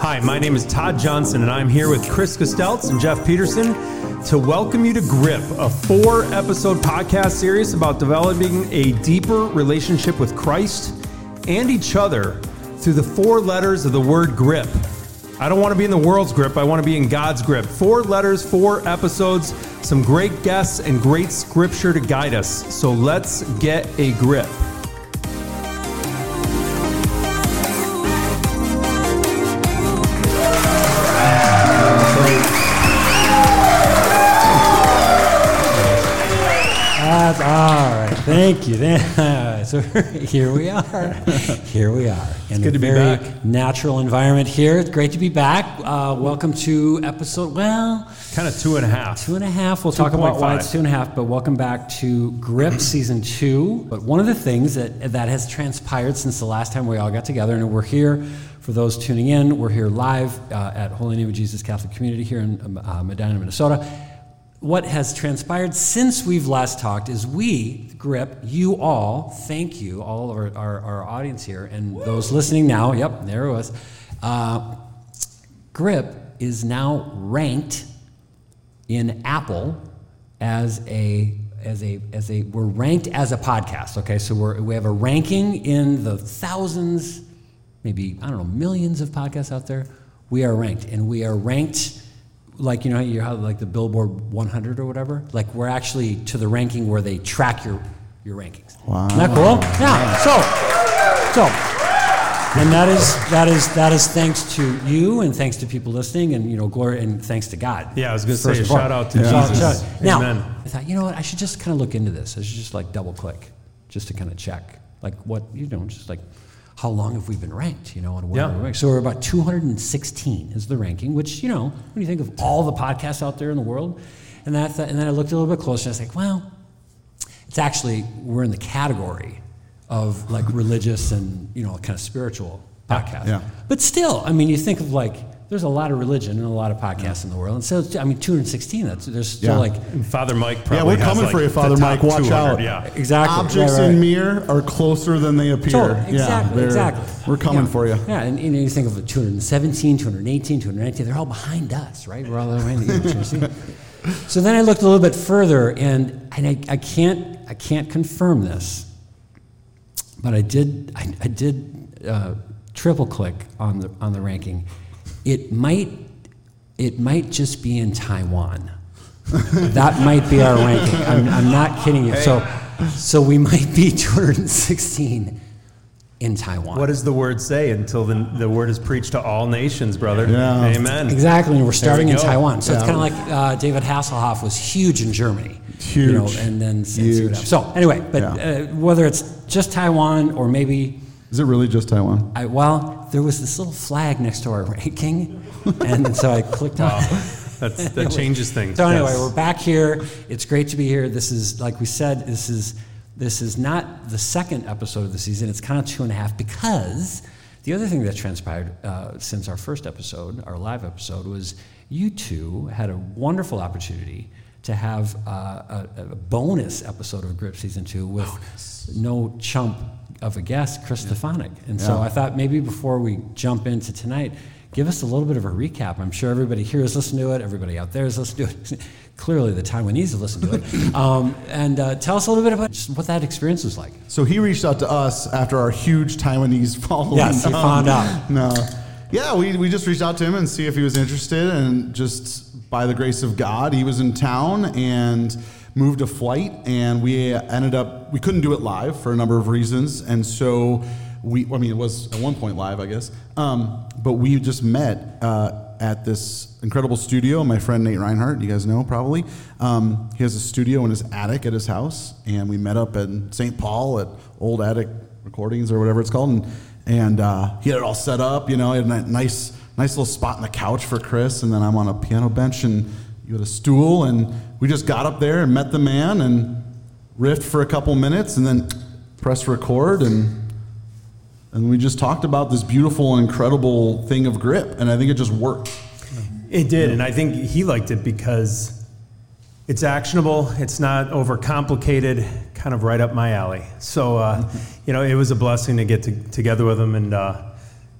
Hi, my name is Todd Johnson, and I'm here with Chris Costeltz and Jeff Peterson to welcome you to Grip, a four episode podcast series about developing a deeper relationship with Christ and each other through the four letters of the word grip. I don't want to be in the world's grip, I want to be in God's grip. Four letters, four episodes, some great guests, and great scripture to guide us. So let's get a grip. That's all right. Thank you. so here we are. Here we are. In good a to be back. natural environment here. It's great to be back. Uh, welcome to episode, well, Kind of two and a half. two and a half. We'll talk about why it's two and a half, but welcome back to Grip Season 2. But one of the things that, that has transpired since the last time we all got together, and we're here for those tuning in, we're here live uh, at Holy Name of Jesus Catholic Community here in um, uh, Medina, Minnesota. What has transpired since we've last talked is we, Grip, you all, thank you, all of our, our, our audience here, and those listening now, yep, there it was. Uh, Grip is now ranked in Apple as a as a as a we're ranked as a podcast. Okay, so we're we have a ranking in the thousands, maybe I don't know millions of podcasts out there. We are ranked, and we are ranked like you know you have like the Billboard 100 or whatever. Like we're actually to the ranking where they track your your rankings. Wow, isn't that cool? Yeah. So so and that is that is that is thanks to you and thanks to people listening and you know glory and thanks to God. Yeah, I was gonna First say, and foremost. shout out to Shout- Jesus. shout- Now, Amen. I thought, you know what, I should just kind of look into this. I should just like double click, just to kind of check, like what you know, just like how long have we been ranked? You know, and where Yeah. are we ranked? So we're about 216 is the ranking, which you know, when you think of all the podcasts out there in the world, and that and then I looked a little bit closer. and I was like, well, it's actually we're in the category of like religious and you know kind of spiritual podcasts. Yeah. But still, I mean, you think of like there's a lot of religion and a lot of podcasts in the world, and so it's- I mean, 216. That's there's still Yeah. like And Father Mike probably Yeah, we're coming like, for you, Father Mike. Watch out. Yeah. exactly Objects right, right. in mirror are closer than they appear. Totally, Yeah, exactly, they're- exactly. We're coming Yeah. for you. Yeah, and you know, you think of 217, 218, 219, they're all behind us, right? We're all behind the 216. So then I looked a little bit further, and, and I, I can't I can't confirm this, but I did I, I did uh, triple click on the on the ranking. It might it might just be in Taiwan. that might be our ranking. I'm, I'm not kidding you. So so we might be 216 in Taiwan. What does the word say until the, the word is preached to all nations, brother? Yeah. Amen. Exactly, and we're starting in. Taiwan. So it's kind of like uh, David Hasselhoff was huge in Germany. You know, Huge. and then Huge. So anyway, but Yeah. uh, whether it's just Taiwan or maybe, Is it really just Taiwan? I, well, there was this little flag next to our ranking, and so I clicked on it. That's, that changes things. So anyway, Yes. we're back here. It's great to be here. This is, like we said, this is this is not the second episode of the season. It's kind of two and a half because the other thing that transpired uh, since our first episode, our live episode, was you two had a wonderful opportunity to have uh, a, a bonus episode of Grip Season Two with no chump of a guest, Chris Stefanik. And so I thought maybe before we jump into tonight, give us a little bit of a recap. I'm sure everybody here has listened to it, everybody out there has listened to it. Clearly, the Taiwanese have listened to it. Um, and uh, tell us a little bit about just what that experience was like. So he reached out to us after our huge Taiwanese following. Yes, he found out. No. Yeah, we, we just reached out to him and see if he was interested, and just by the grace of God, he was in town and moved a flight, and we ended up we couldn't do it live for a number of reasons, and so we I mean it was at one point live, I guess, um, but we just met uh, at this incredible studio. My friend Nate Reinhardt, you guys know probably, um, he has a studio in his attic at his house, and we met up in St. Paul at Old Attic Recordings or whatever it's called, and and uh, he had it all set up. You know, he had a nice, nice little spot on the couch for Chris, and then I'm on a piano bench, and you had a stool, and we just got up there and met the man and riffed for a couple minutes, and then pressed record, and and we just talked about this beautiful, incredible thing of grip, and I think it just worked. It did, and I think he liked it because it's actionable. It's not overcomplicated. kind of right up my alley. So, uh, you know, it was a blessing to get to, together with him, and uh,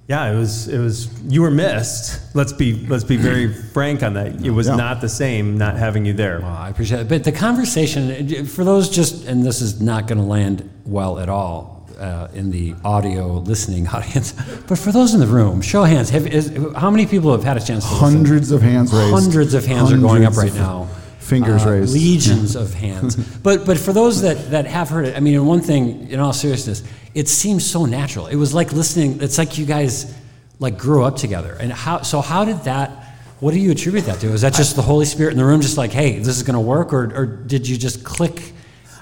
yeah, it was. It was. You were missed. Let's be. Let's be very frank on that. It was Yeah. not the same not having you there. Well, I appreciate it. But the conversation, for those just, and this is not going to land well at all uh, in the audio listening audience, but for those in the room, show of hands. Have, is, how many people have had a chance to listen? Hundreds of hands raised. Hundreds of hands are going up right of now. Fingers Uh, raised. Legions of hands. but but for those that, that have heard it, I mean, in one thing, in all seriousness, it seems so natural. It was like listening. It's like you guys like grew up together. And how? So how did that? What do you attribute that to? Is that just the Holy Spirit in the room, just like, hey, this is going to work, or or did you just click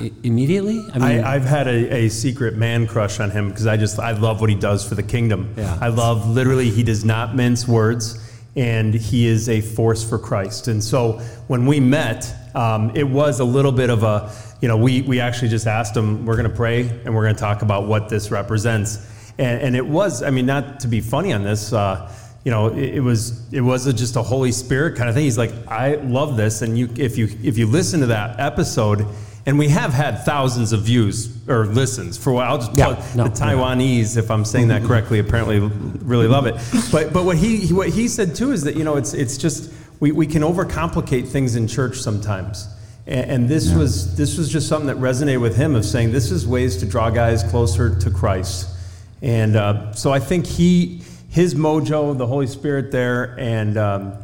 i- immediately? I mean, I, I've had a, a secret man crush on him because I just I love what he does for the kingdom. Yeah. I love literally he does not mince words, and he is a force for Christ. And so when we met, um, it was a little bit of a you know we we actually just asked him we're going to pray and we're going to talk about what this represents, and, and it was I mean not to be funny on this. Uh, you know, it, it was it was a, just a Holy Spirit kind of thing. He's like, I love this, and you if you if you listen to that episode, and we have had thousands of views or listens for what I'll just Yeah, no, the Taiwanese, if I'm saying that correctly, apparently really love it. But but what he what he said too is that you know it's it's just we, we can overcomplicate things in church sometimes. And, and this was this was just something that resonated with him of saying this is ways to draw guys closer to Christ. And uh, so I think he his mojo, the Holy Spirit there, and um,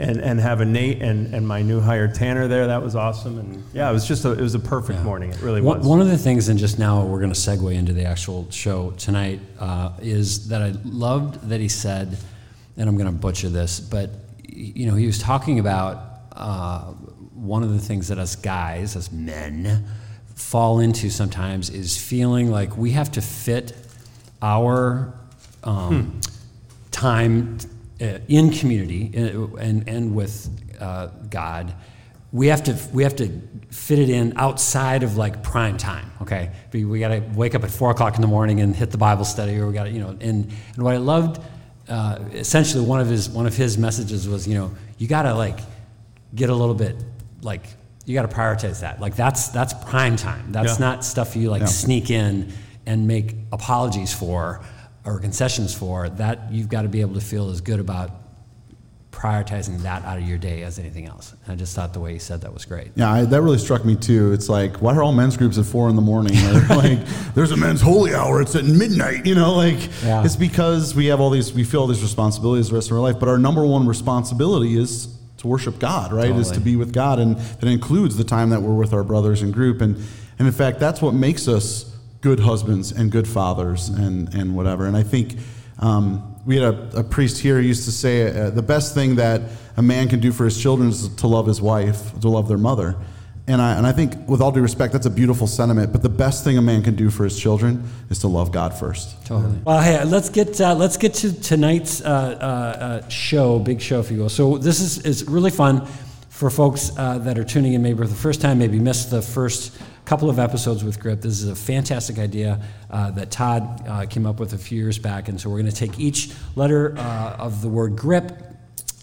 and and having Nate and, and my new hire Tanner there, that was awesome. And yeah, it was just a, it was a perfect morning. It really One, was. one of the things, and just now we're going to segue into the actual show tonight, uh, is that I loved that he said, and I'm going to butcher this, but you know, he was talking about uh, one of the things that us guys, as men, fall into sometimes is feeling like we have to fit our um, time uh, in community uh, and, and with uh, God, we have to we have to fit it in outside of like prime time. Okay, we, we got to wake up at four o'clock in the morning and hit the Bible study, or we got to you know. And and what I loved, uh, essentially one of his one of his messages was you know you got to like get a little bit like you got to prioritize that. Like that's that's prime time. That's Yeah. not stuff you like sneak in and make apologies for or concessions for. That you've got to be able to feel as good about prioritizing that out of your day as anything else. And I just thought the way he said that was great. Yeah, I, that really struck me too. It's like, why are all men's groups at four in the morning? Or like, there's a men's holy hour. It's at midnight. You know, like Yeah. it's because we have all these, we feel all these responsibilities the rest of our life. But our number one responsibility is to worship God, right? Is to be with God, and that includes the time that we're with our brothers in group. And and in fact, that's what makes us good husbands and good fathers and and whatever. And I think. Um, we had a, a priest here who used to say uh, the best thing that a man can do for his children is to love his wife, to love their mother. And I, and I think, with all due respect, that's a beautiful sentiment. But the best thing a man can do for his children is to love God first. Totally. Well, hey, let's get uh, let's get to tonight's uh, uh, uh, show, big show, if you will. So this is is really fun for folks uh, that are tuning in maybe for the first time, maybe missed the first couple of episodes with Grip. This is a fantastic idea uh, that Todd uh, came up with a few years back, and so we're going to take each letter uh, of the word Grip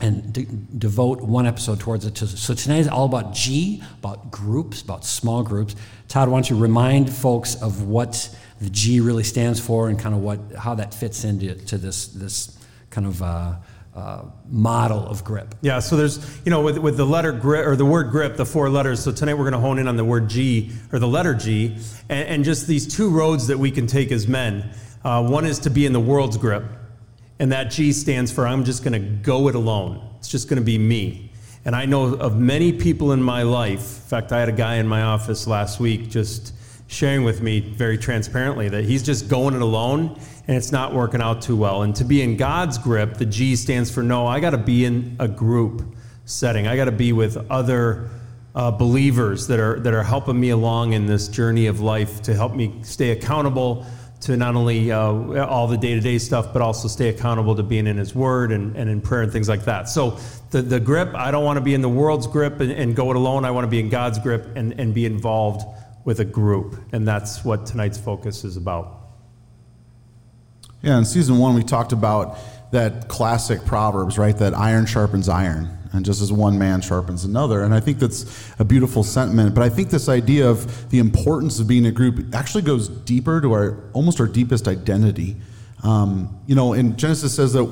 and de- devote one episode towards it. So tonight is all about G, about groups, about small groups. Todd, why don't you remind folks of what the G really stands for and kind of what how that fits into to this this kind of uh, model of grip. Yeah, so there's, you know, with, with the letter grip or the word grip, the four letters. So tonight we're going to hone in on the word G or the letter G and, and just these two roads that we can take as men. Uh, one is to be in the world's grip, and that G stands for I'm just going to go it alone. It's just going to be me. And I know of many people in my life. In fact, I had a guy in my office last week just sharing with me very transparently that he's just going it alone and it's not working out too well. And to be in God's grip, the G stands for no, I got to be in a group setting. I got to be with other uh, believers that are that are helping me along in this journey of life to help me stay accountable to not only uh, all the day-to-day stuff, but also stay accountable to being in His Word and, and in prayer and things like that. So the, the grip, I don't want to be in the world's grip and, and go it alone. I want to be in God's grip and, and be involved with a group. And that's what tonight's focus is about. Yeah, in season one, we talked about that classic Proverbs, right? That iron sharpens iron. and just as one man sharpens another. And I think that's a beautiful sentiment. But I think this idea of the importance of being a group actually goes deeper to our almost our deepest identity. Um, you know, in Genesis says that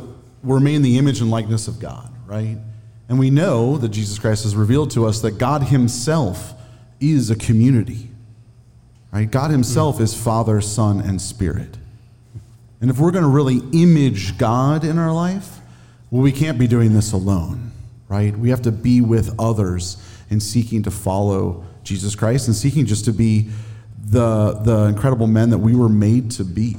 we're made in the image and likeness of God, right? And we know that Jesus Christ has revealed to us that God Himself is a community. Right? God Himself is Father, Son, and Spirit. And if we're going to really image God in our life, well, we can't be doing this alone, right? We have to be with others in seeking to follow Jesus Christ and seeking just to be the, the incredible men that we were made to be.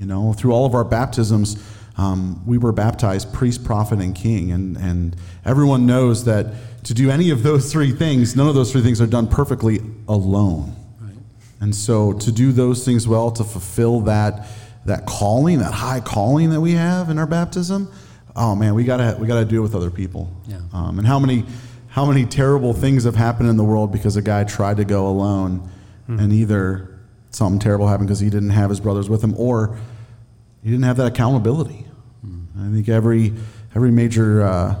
You know, through all of our baptisms, um, we were baptized priest, prophet, and king. And, and everyone knows that to do any of those three things, none of those three things are done perfectly alone. And so to do those things well, to fulfill that, that calling, that high calling that we have in our baptism, oh man, we gotta we gotta do it with other people. Yeah. Um, and how many how many terrible things have happened in the world because a guy tried to go alone, mm-hmm. and either something terrible happened because he didn't have his brothers with him, or he didn't have that accountability. I think every every major uh,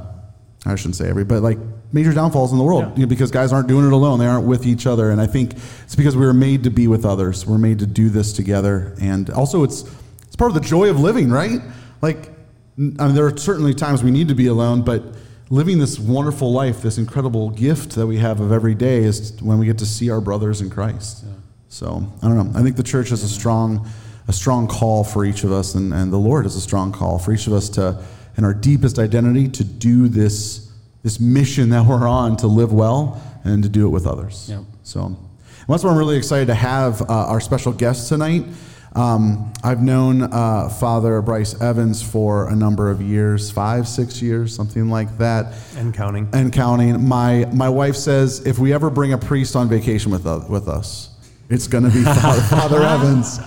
I shouldn't say every, but like major downfalls in the world yeah. you know, because guys aren't doing it alone. They aren't with each other, and I think it's because we were made to be with others. We're made to do this together, and also it's it's part of the joy of living, right? Like, I mean, there are certainly times we need to be alone, but living this wonderful life, this incredible gift that we have of every day, is when we get to see our brothers in Christ. Yeah. So I don't know. I think the church has a strong a strong call for each of us, and, and the Lord has a strong call for each of us to, in our deepest identity, to do this, this mission that we're on to live well and to do it with others. Yep. So that's why I'm really excited to have uh, our special guest tonight. Um, I've known uh, Father Bryce Evans for a number of years, five, six years, something like that. And counting. And counting. My, my wife says if we ever bring a priest on vacation with, uh, with us, it's going to be Father, Father Evans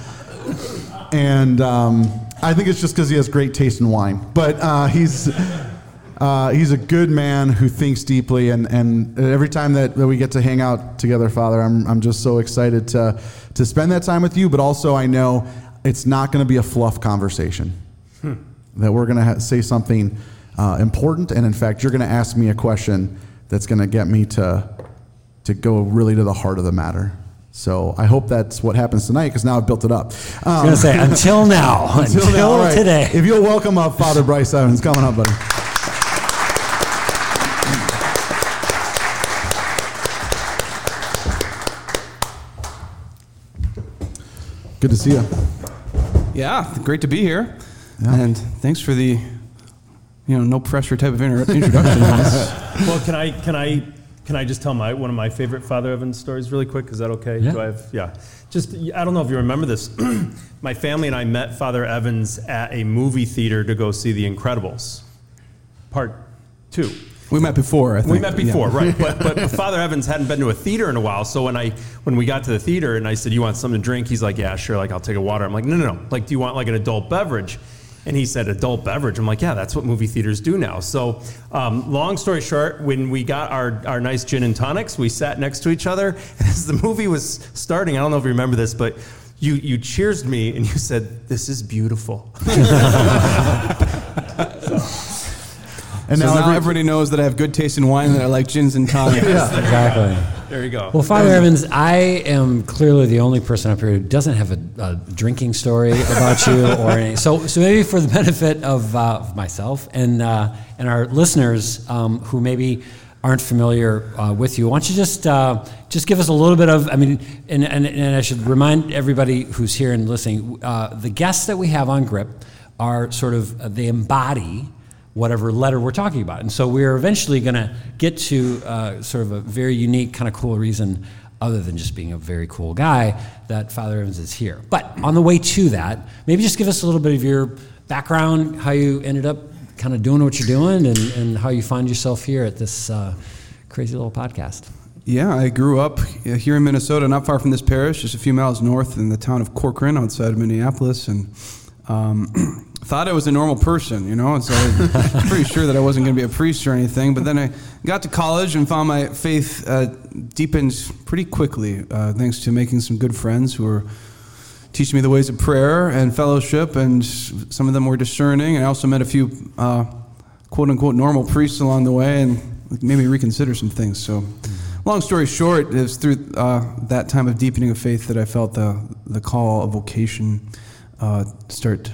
and um, I think it's just because he has great taste in wine. But uh, he's uh, he's a good man who thinks deeply, and, and every time that, that we get to hang out together, Father, I'm I'm just so excited to to spend that time with you. But also, I know it's not going to be a fluff conversation. Hmm. That we're going to ha- say something uh, important, and in fact, you're going to ask me a question that's going to get me to to go really to the heart of the matter. So I hope that's what happens tonight because now I've built it up. Um, I was going to say, until now, until, until now, right. today. If you'll welcome up Father Bryce Evans. Coming up, buddy. Good to see you. Yeah, great to be here. Yeah. And thanks for the, you know, no pressure type of inter- introduction. well, can I can I can I just tell my one of my favorite Father Evans stories really quick? Is that okay? Yeah. Do I have, yeah. Just I don't know if you remember this. my family and I met Father Evans at a movie theater to go see The Incredibles, Part Two. We met before. I think. We met before, yeah. right? But, but Father Evans hadn't been to a theater in a while. So when I when we got to the theater and I said, "You want something to drink?" He's like, "Yeah, sure. Like I'll take a water." I'm like, "No, no, no. Like, do you want like an adult beverage?" And he said, adult beverage. I'm like, yeah, that's what movie theaters do now. So, um, long story short, when we got our, our nice gin and tonics, we sat next to each other. And as the movie was starting, I don't know if you remember this, but you, you cheersed me and you said, this is beautiful. And so now, now everybody knows that I have good taste in wine and that I like gins and tonics. yeah, exactly. There you go. Well, Father Evans, I am clearly the only person up here who doesn't have a, a drinking story about you or any. So, so maybe for the benefit of, uh, of myself and uh, and our listeners um, who maybe aren't familiar uh, with you, why don't you just uh, just give us a little bit of? I mean, and, and, and I should remind everybody who's here and listening, uh, the guests that we have on Grip are sort of uh, they embody whatever letter we're talking about. And so we're eventually going to get to uh, sort of a very unique, kind of cool reason, other than just being a very cool guy, that Father Evans is here. But on the way to that, maybe just give us a little bit of your background, how you ended up kind of doing what you're doing, and, and how you find yourself here at this uh, crazy little podcast. Yeah, I grew up here in Minnesota, not far from this parish, just a few miles north in the town of Corcoran outside of Minneapolis. And um, thought I was a normal person, you know, and so I was pretty sure that I wasn't going to be a priest or anything. But then I got to college and found my faith uh, deepened pretty quickly, uh, thanks to making some good friends who were teaching me the ways of prayer and fellowship, and some of them were discerning. And I also met a few uh, quote unquote normal priests along the way and made me reconsider some things. So, long story short, it was through uh, that time of deepening of faith that I felt the, the call of vocation uh, start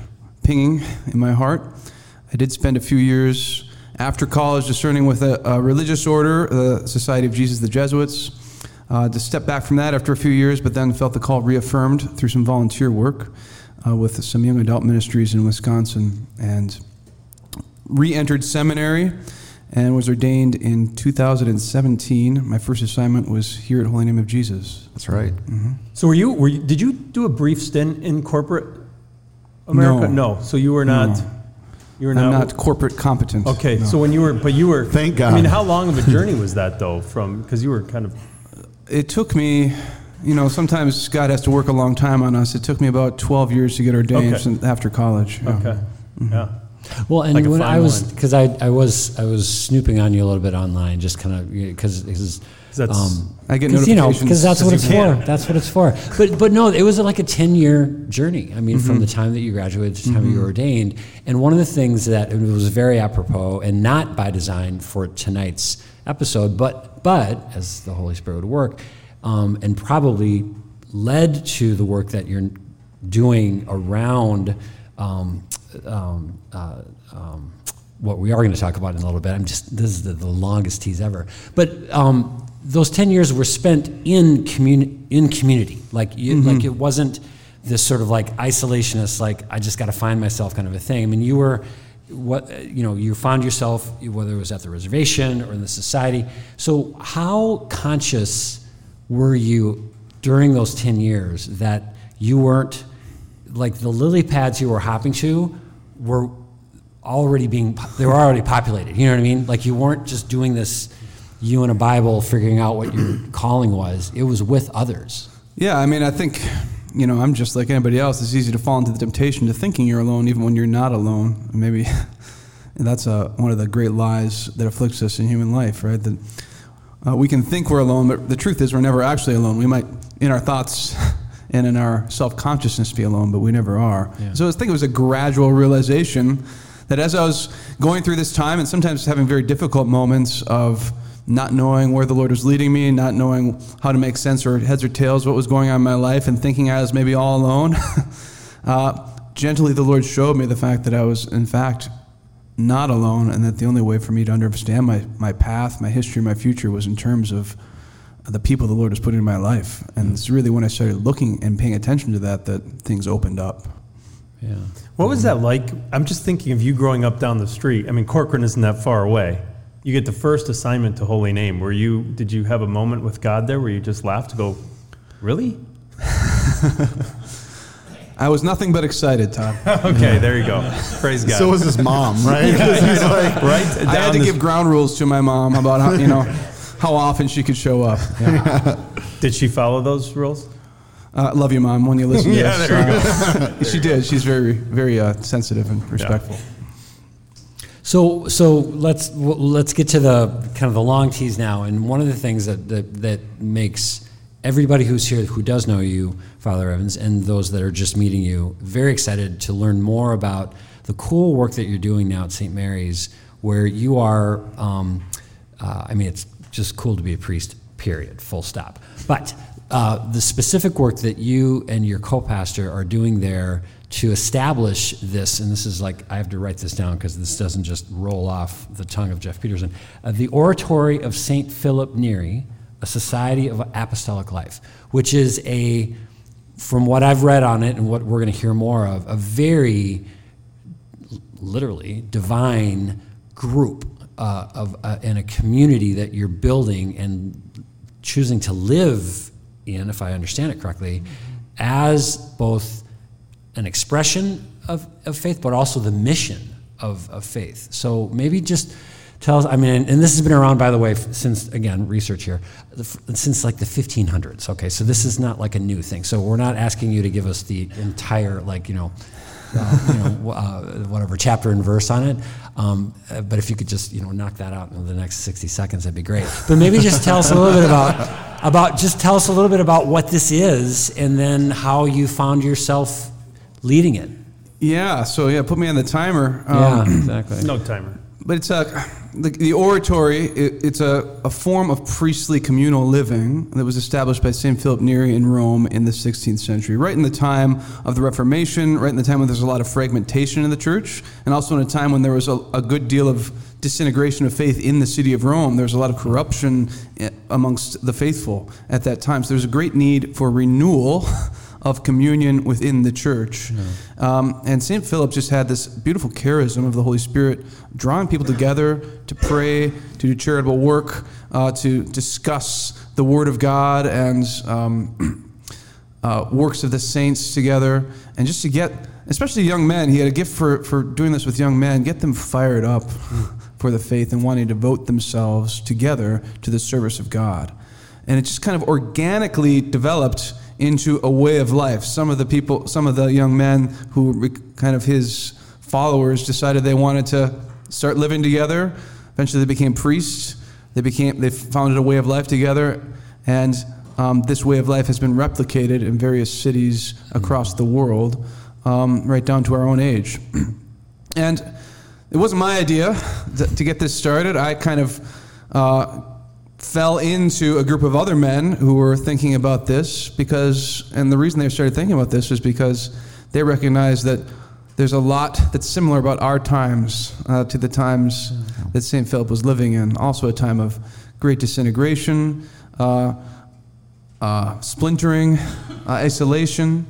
pinging in my heart. I did spend a few years after college discerning with a, a religious order, the Society of Jesus the Jesuits. Uh, to step back from that after a few years, but then felt the call reaffirmed through some volunteer work uh, with some young adult ministries in Wisconsin and re entered seminary and was ordained in 2017. My first assignment was here at Holy Name of Jesus. That's right. So were you? Were you, did you do a brief stint in corporate America? No. So you were not. You were I'm not. not corporate competent. Okay. No. So when you were, but you were. Thank God. I mean, how long of a journey was that though? From because you were kind of. it took me, you know, sometimes God has to work a long time on us. It took me about 12 years to get ordained Okay. after college. yeah. Okay. Mm-hmm. Yeah. Well, and Like when I was because I, I was I was snooping on you a little bit online, just kind of because because That's- I get you know notifications. because that's what it's can. for. That's what it's for. But but no, it was like a ten year journey. I mean, Mm-hmm. from the time that you graduated to the time you were ordained. And one of the things that it was very apropos and not by design for tonight's episode, but but as the Holy Spirit would work, um, and probably led to the work that you're doing around. Um, um, uh, um, what we are going to talk about in a little bit. I'm just this is the, the longest tease ever. But um, those ten years were spent in communi- in community. Like you, mm-hmm. like it wasn't this sort of like isolationist, like I just got to find myself kind of a thing. I mean, you were what you know you found yourself whether it was at the reservation or in the society. So how conscious were you during those ten years that you weren't like the lily pads you were hopping to were already being they were already populated you know what i mean like you weren't just doing this you and a bible figuring out what your calling was it was with others Yeah, I mean, I think, you know, I'm just like anybody else. It's easy to fall into the temptation to thinking you're alone, even when you're not alone. Maybe that's uh one of the great lies that afflicts us in human life, right? That uh, we can think we're alone, but the truth is we're never actually alone. We might, in our thoughts and in our self consciousness, be alone, but we never are. So I think it was a gradual realization that as I was going through this time and sometimes having very difficult moments of not knowing where the Lord was leading me, not knowing how to make sense or heads or tails what was going on in my life, and thinking I was maybe all alone, uh, gently the Lord showed me the fact that I was, in fact, not alone, and that the only way for me to understand my, my path, my history, my future was in terms of the people the Lord has put in my life. And it's really when I started looking and paying attention to that that things opened up. yeah What was that like? I'm just thinking of you growing up down the street. I mean, Corcoran isn't that far away. You get the first assignment to Holy Name. Were you? Did you have a moment with God there where you just laughed to go, "Really? I was nothing but excited, Todd. okay, there you go. Praise God." So was his mom, right? he's like, right? I had to give ground rules to my mom about how, you know, how often she could show up. Did she follow those rules? Uh, love you, mom, when you listen to Yeah, this. there you Uh, she did. She's very, very uh, sensitive and respectful. So, so let's let's get to the kind of the long tease now. And one of the things that, that that makes everybody who's here who does know you, Father Evans, and those that are just meeting you, very excited to learn more about the cool work that you're doing now at St. Mary's, where you are. Um, uh, I mean, it's just cool to be a priest. Period. Full stop. But uh, the specific work that you and your co-pastor are doing there to establish this, and this is like I have to write this down because this doesn't just roll off the tongue of Jeff Peterson. Uh, the Oratory of Saint Philip Neri, a Society of Apostolic Life, which is a, from what I've read on it and what we're going to hear more of, a very literally divine group uh, of uh, in a community that you're building and choosing to live in, if I understand it correctly, as both an expression of, of faith, but also the mission of, of faith. So maybe just tell us. I mean, and this has been around, by the way, since again research here, since like the 1500s. Okay, so this is not like a new thing. So we're not asking you to give us the entire like you know uh, you know, uh, whatever chapter and verse on it. Um, uh, but if you could just, you know, knock that out in the next 60 seconds, that'd be great. But maybe just tell us a little bit about, about, just tell us a little bit about what this is and then how you found yourself leading it. Yeah, so yeah, put me on the timer. Yeah, Um, exactly. No timer. but it's a the, the oratory. It, it's a, a form of priestly communal living that was established by Saint Philip Neri in Rome in the 16th century, right in the time of the Reformation, right in the time when there's a lot of fragmentation in the church, and also in a time when there was a, a good deal of disintegration of faith in the city of Rome. There was a lot of corruption eh, amongst the faithful at that time. So there's a great need for renewal of communion within the church. Um, and St. Philip just had this beautiful charism of the Holy Spirit drawing people together to pray, to do charitable work, uh, to discuss the Word of God and um, uh, works of the saints together, and just to get, especially young men, he had a gift for, for doing this with young men, get them fired up for the faith and wanting to devote themselves together to the service of God. And it just kind of organically developed into a way of life. Some of the people, some of the young men who were kind of his followers decided they wanted to start living together. Eventually, they became priests. They became they founded a way of life together, and um, this way of life has been replicated in various cities across the world, um, right down to our own age. and it wasn't my idea to, get this started. I kind of uh, fell into a group of other men who were thinking about this because, and the reason they started thinking about this was because they recognized that there's a lot that's similar about our times uh, to the times that St. Philip was living in. Also, a time of great disintegration, uh, uh, splintering, uh, isolation,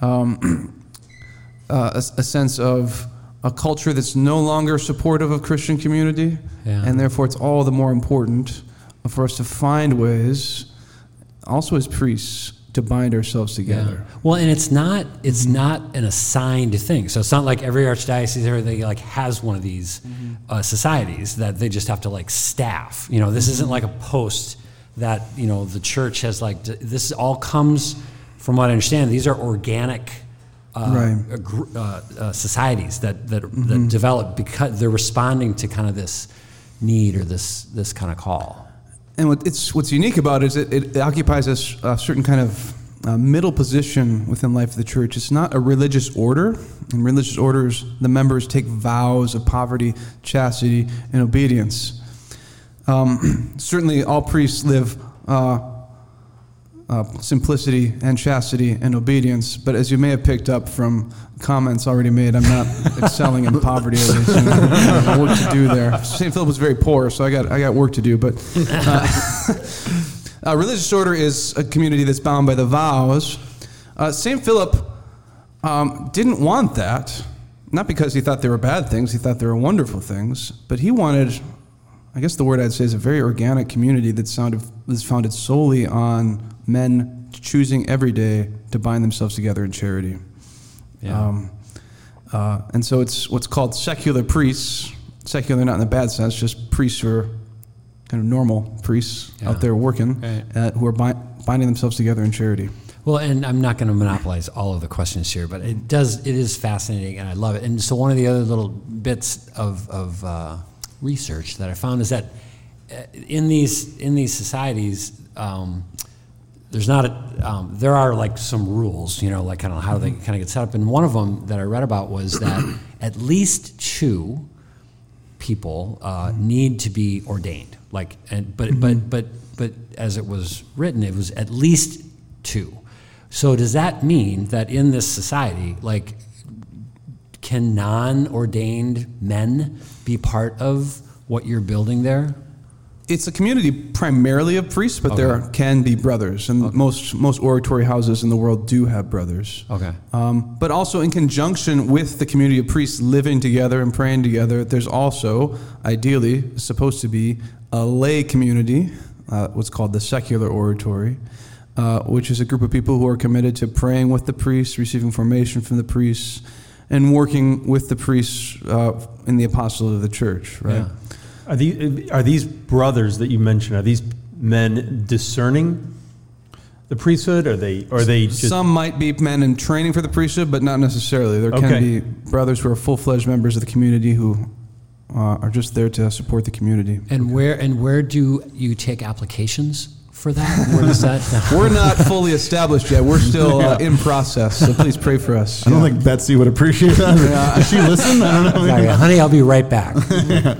um, uh, a, a sense of a culture that's no longer supportive of Christian community, Yeah. and therefore it's all the more important for us to find ways, also as priests, to bind ourselves together. Well, and it's not it's not an assigned thing. So it's not like every archdiocese or everything like has one of these uh, societies that they just have to like staff. You know, this isn't like a post that you know the church has like. This all comes from what I understand. These are organic. Uh, Right. uh, gr- uh, uh, societies that that, that develop because they're responding to kind of this need or this this kind of call. And what it's, what's unique about it is it, it occupies a certain kind of uh, middle position within life of the church. It's not a religious order. In religious orders, the members take vows of poverty, chastity, and obedience. Um, certainly, all priests live uh, uh, simplicity and chastity and obedience. But as you may have picked up from comments already made, I'm not excelling in poverty. At least, you know, work to do there. St. Philip was very poor, so I got I got work to do. But uh, a religious order is a community that's bound by the vows. Uh, St. Philip um, didn't want that, not because he thought they were bad things. He thought they were wonderful things, but he wanted I guess the word I'd say is a very organic community that's sounded, founded solely on men choosing every day to bind themselves together in charity. Yeah. Um, uh, and so it's what's called secular priests. Secular, not in the bad sense, just priests who are kind of normal priests Yeah. out there working, Right. uh, who are bi- binding themselves together in charity. Well, and I'm not going to monopolize all of the questions here, but it does. It is fascinating, and I love it. And so, one of the other little bits of, of uh, research that I found is that uh, in these in these societies, um, there's not a, um, there are like some rules, you know, like kind of how they kind of get set up. And one of them that I read about was that at least two people uh, need to be ordained. Like, and but but but but as it was written, it was at least two. So does that mean that in this society, like, can non-ordained men be part of what you're building there? It's a community primarily of priests, but there Okay. are, can be brothers, and most most oratory houses in the world do have brothers. Okay. Um, but also in conjunction with the community of priests living together and praying together, there's also, ideally, supposed to be a lay community, uh, what's called the secular oratory, uh, which is a group of people who are committed to praying with the priests, receiving formation from the priests, and working with the priests uh, in the apostles of the church. Right. Yeah. Are these, are these brothers that you mentioned, are these men discerning the priesthood? Are they, are they just, Some might be men in training for the priesthood, but not necessarily. There can Okay. be brothers who are full fledged members of the community who uh, are just there to support the community. And where and where do you take applications for that? Where does that? We're not fully established yet. We're still uh, in process. So please pray for us. I don't think Betsy would appreciate that. Does she listen? I don't know. Sorry, honey, I'll be right back.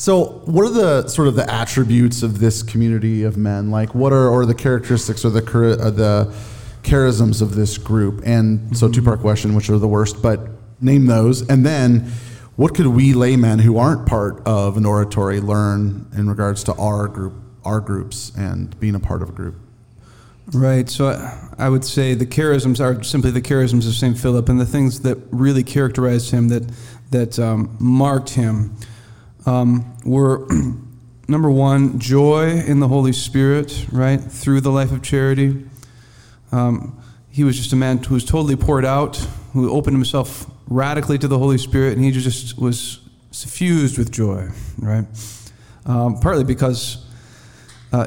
So, what are the sort of the attributes of this community of men? Like, what are or the characteristics or the char- uh, the charisms of this group? And so, two part question: which are the worst? But name those, and then what could we laymen who aren't part of an oratory learn in regards to our group, our groups, and being a part of a group? Right. So I- I would say the charisms are simply the charisms of St. Philip and the things that really characterized him, that, that um, marked him, um, were number one, joy in the Holy Spirit, right, through the life of charity. Um, he was just a man who was totally poured out, who opened himself radically to the Holy Spirit, and he just was suffused with joy, right? Um, partly because uh,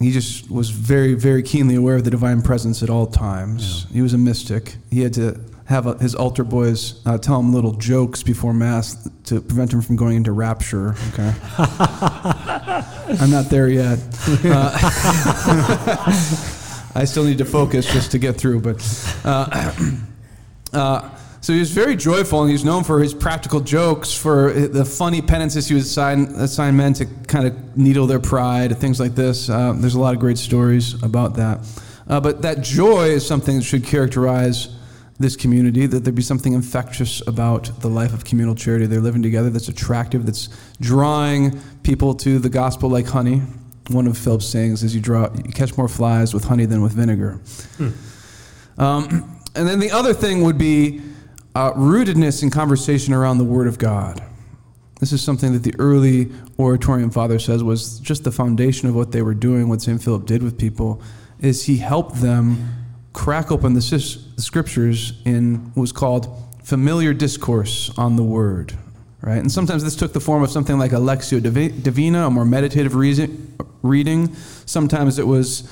he just was very, very keenly aware of the divine presence at all times. He was a mystic. He had to have a, his altar boys uh, tell him little jokes before Mass to prevent him from going into rapture. Okay. I'm not there yet. Uh, I still need to focus just to get through, but. So he was very joyful, and he's known for his practical jokes, for the funny penances he would assign, assign men to kind of needle their pride, things like this. Uh, there's a lot of great stories about that. Uh, but that joy is something that should characterize this community, that there be something infectious about the life of communal charity. They're living together that's attractive, that's drawing people to the gospel like honey. One of Philip's sayings is you, draw, you catch more flies with honey than with vinegar. Um, and then the other thing would be uh, rootedness in conversation around the Word of God. This is something that the early Oratorian Father says was just the foundation of what they were doing, what St. Philip did with people, is he helped them crack open the, scriptures in what was called familiar discourse on the Word. Right? And sometimes this took the form of something like a Lectio Divina, a more meditative reason- reading. Sometimes it was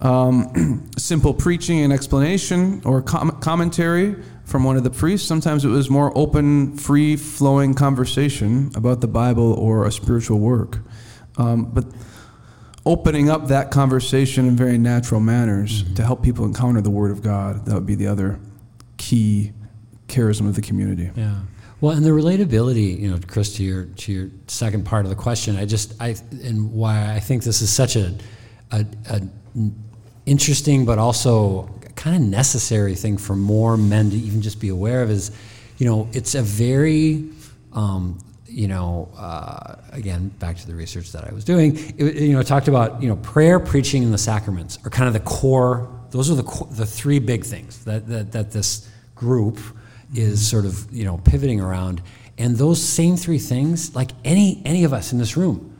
um, simple preaching and explanation or com- commentary from one of the priests. Sometimes it was more open, free flowing conversation about the Bible or a spiritual work. Um, but opening up that conversation in very natural manners to help people encounter the Word of God, that would be the other key charism of the community. Yeah. Well, and the relatability, you know, Chris, to your to your second part of the question, I just I and why I think this is such a a, a interesting but also kind of necessary thing for more men to even just be aware of is, you know, it's a very um, you know, uh, again, back to the research that I was doing, it, you know, it talked about, you know, prayer, preaching, and the sacraments are kind of the core. Those are the co- the three big things that that, that this group is sort of you know pivoting around, and those same three things, like any any of us in this room,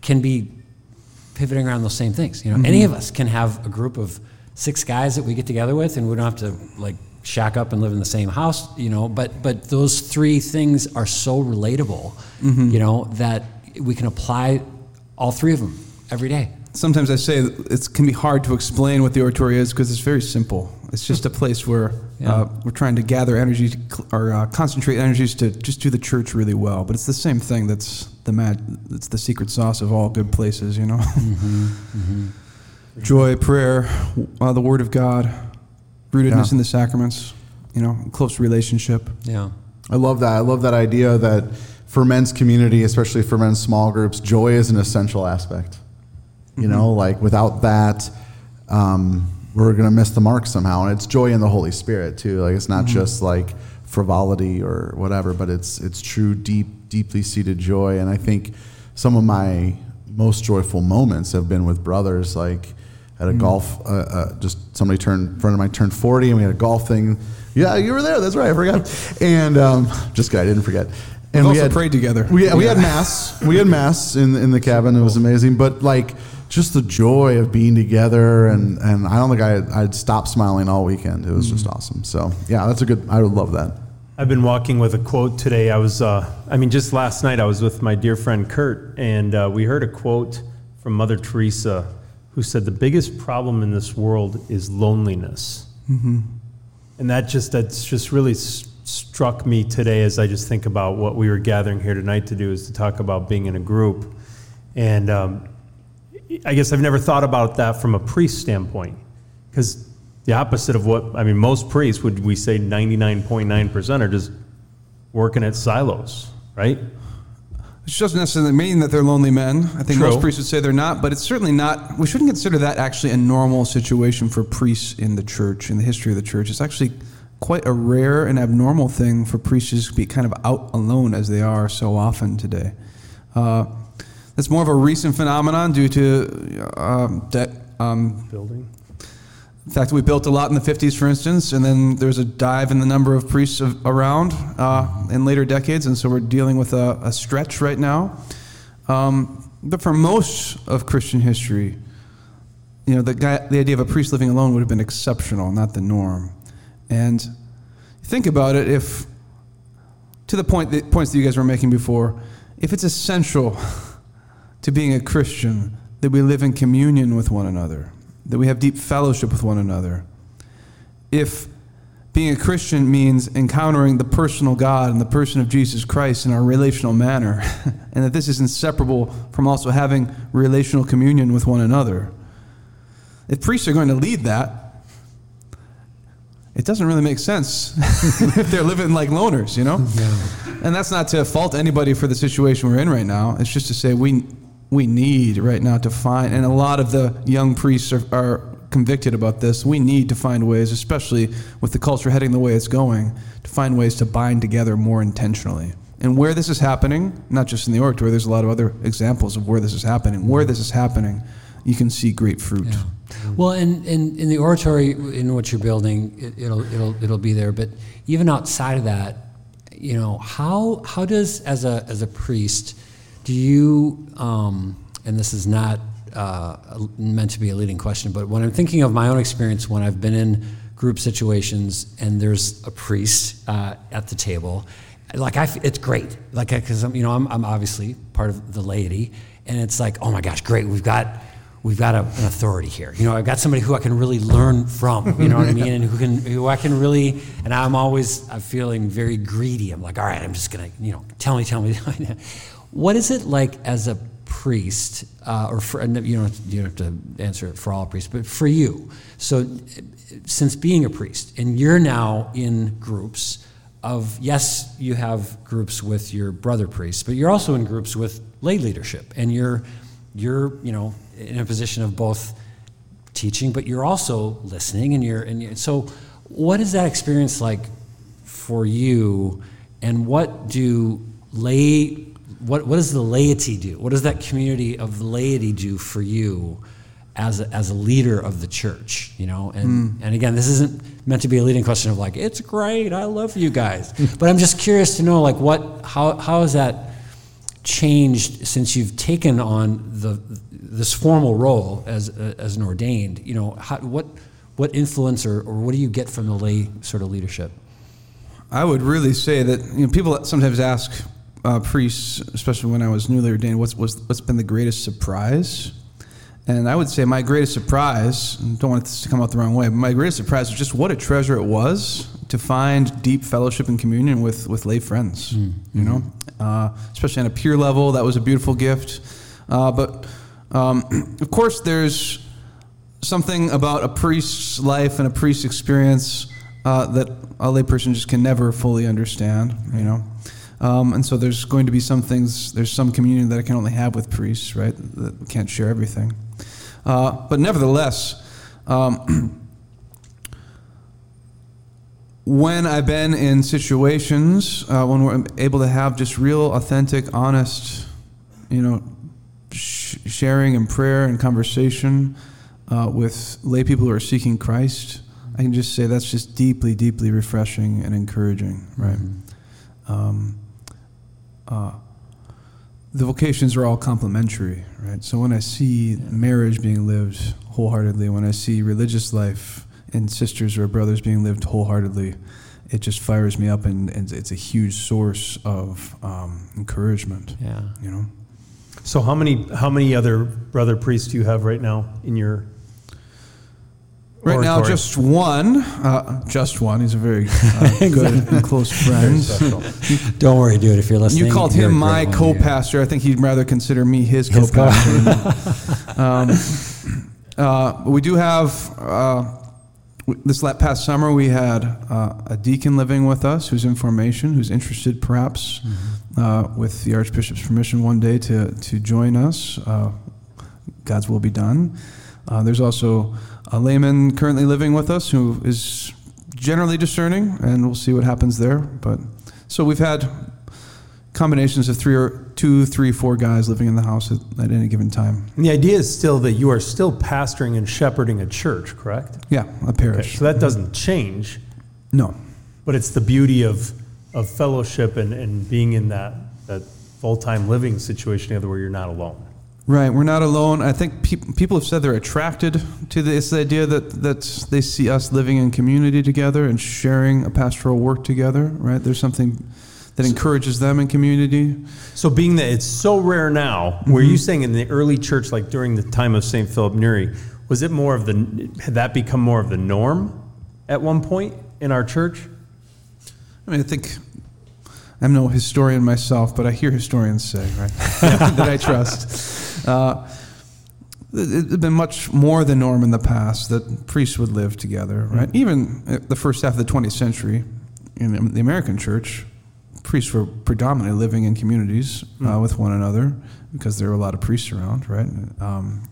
can be pivoting around those same things. You know, any of us can have a group of six guys that we get together with, and we don't have to like shack up and live in the same house. You know, but but those three things are so relatable. You know that we can apply all three of them every day. Sometimes I say it can be hard to explain what the oratory is because it's very simple. It's just a place where Yeah. uh, we're trying to gather energy or uh, concentrate energies to just do the church really well. But it's the same thing. That's the mag- It's the secret sauce of all good places. You know, joy, prayer, uh, the Word of God, rootedness Yeah. in the sacraments. You know, close relationship. Yeah. I love that. I love that idea that for men's community, especially for men's small groups, joy is an essential aspect. You know, like without that, um, we're going to miss the mark somehow. And it's joy in the Holy Spirit too. Like it's not just like frivolity or whatever, but it's it's true, deep, deeply seated joy. And I think some of my most joyful moments have been with brothers, like at a golf. Uh, uh, just somebody turned, friend of mine turned forty, and we had a golf thing. Yeah, you were there. That's right. I forgot. And um, just kidding, I didn't forget. And We've we also had prayed together. We, we had mass. We had mass in in the cabin. It was amazing. But like just the joy of being together, and and I don't think I I'd stop smiling all weekend. It was just awesome. So yeah, that's a good. I would love that. I've been walking with a quote today. I was, uh, I mean, just last night I was with my dear friend Kurt, and uh, we heard a quote from Mother Teresa who said, The biggest problem in this world is loneliness. And that just, that's just really s- struck me today as I just think about what we were gathering here tonight to do is to talk about being in a group. And um, I guess I've never thought about that from a priest standpoint, because the opposite of what I mean, most priests would we say ninety nine point nine percent are just working at silos, right? Which doesn't necessarily mean that they're lonely men. I think True. most priests would say they're not, but it's certainly not. We shouldn't consider that actually a normal situation for priests in the church, in the history of the church. It's actually quite a rare and abnormal thing for priests to be kind of out alone as they are so often today. Uh, that's more of a recent phenomenon due to um, that. Um, Building. The fact we built a lot in the 50s, for instance, and then there's a dive in the number of priests of, around uh, in later decades, and so we're dealing with a, a stretch right now. Um, but for most of Christian history, you know, the, guy, the idea of a priest living alone would have been exceptional, not the norm. And think about it if, to the point that, points that you guys were making before, if it's essential to being a Christian that we live in communion with one another, that we have deep fellowship with one another. If being a Christian means encountering the personal God and the person of Jesus Christ in a relational manner, and that this is inseparable from also having relational communion with one another, if priests are going to lead that, it doesn't really make sense if they're living like loners, you know? And that's not to fault anybody for the situation we're in right now. It's just to say we we need right now to find, and a lot of the young priests are, are convicted about this. We need to find ways, especially with the culture heading the way it's going, to find ways to bind together more intentionally. And where this is happening, not just in the oratory, there's a lot of other examples of where this is happening. Where this is happening, you can see great fruit. Yeah. Well, in, in, in the oratory in what you're building, it, it'll it'll it'll be there. But even outside of that, you know, how how does as a as a priest, do you um, and this is not uh, meant to be a leading question, but when I'm thinking of my own experience when I've been in group situations and there's a priest uh, at the table, like I, it's great, like because I'm you know I'm, I'm obviously part of the laity, and it's like oh my gosh, great, we've got we've got a, an authority here. You know, I've got somebody who I can really learn from. You know what I mean? And who can, who I can really. And I'm always, I'm feeling very greedy. I'm like, all right, I'm just gonna, you know, tell me, tell me. what is it like as a priest, uh, or for, you don't, you don't have to answer it for all priests, but for you. So, since being a priest, and you're now in groups of yes, you have groups with your brother priests, but you're also in groups with lay leadership, and you're you're you know in a position of both teaching, but you're also listening, and you're and you're, so. What is that experience like for you, and what do lay what what does the laity do? What does that community of laity do for you? As a, as a leader of the church, you know, and, mm. and again, this isn't meant to be a leading question of like, it's great, I love you guys. but I'm just curious to know, like, what, how, how has that changed since you've taken on the this formal role as as an ordained? You know, how, what what influence or, or what do you get from the lay sort of leadership? I would really say that you know people sometimes ask uh, priests, especially when I was newly ordained, what's what's, what's been the greatest surprise? And I would say my greatest surprise, don't want this to come out the wrong way, but my greatest surprise was just what a treasure it was to find deep fellowship and communion with, with lay friends. You know, uh, especially on a peer level, that was a beautiful gift. Uh, but um, of course, there's something about a priest's life and a priest's experience uh, that a layperson just can never fully understand. You know. Um, and so there's going to be some things, there's some communion that I can only have with priests, right? That can't share everything. Uh, but nevertheless, um, when I've been in situations uh, when we're able to have just real, authentic, honest, you know, sh- sharing and prayer and conversation uh, with lay people who are seeking Christ, I can just say that's just deeply, deeply refreshing and encouraging, right? Um, uh, the vocations are all complementary, right? So when I see marriage being lived wholeheartedly, when I see religious life and sisters or brothers being lived wholeheartedly, it just fires me up, and, and it's a huge source of um, encouragement. Yeah. You know, So how many how many other brother priests do you have right now in your Right now, just one. Uh, just one. He's a very uh, good and close friend. Don't worry, dude. If you're listening, You called him my great one, yeah. co-pastor. I think he'd rather consider me his, His co-pastor. um, uh, we do have uh, this la- past summer we had uh, a deacon living with us who's in formation, who's interested perhaps uh, with the Archbishop's permission one day to to join us. Uh, God's will be done. Uh, there's also a layman currently living with us who is generally discerning, and we'll see what happens there. But so we've had combinations of three or two, three, four guys living in the house at, at any given time. And the idea is still that you are still pastoring and shepherding a church, correct? Yeah, a Okay, parish. so that doesn't change, No. but it's the beauty of, of fellowship and, and being in that, that full-time living situation together where you're not alone. Right, we're not alone. I think peop people have said they're attracted to this idea that, that they see us living in community together and sharing a pastoral work together, right? There's something that encourages them in community. So being that it's so rare now, were you mm-hmm. saying in the early church, like during the time of St. Philip Neri, was it more of the, had that become more of the norm at one point in our church? I mean, I think I'm no historian myself, but I hear historians say, right, that I trust. Uh, it- it's been much more the norm in the past that priests would live together, right? Even the first half of the 20th century, in the American church, priests were predominantly living in communities uh, with one another because there were a lot of priests around, right? Um,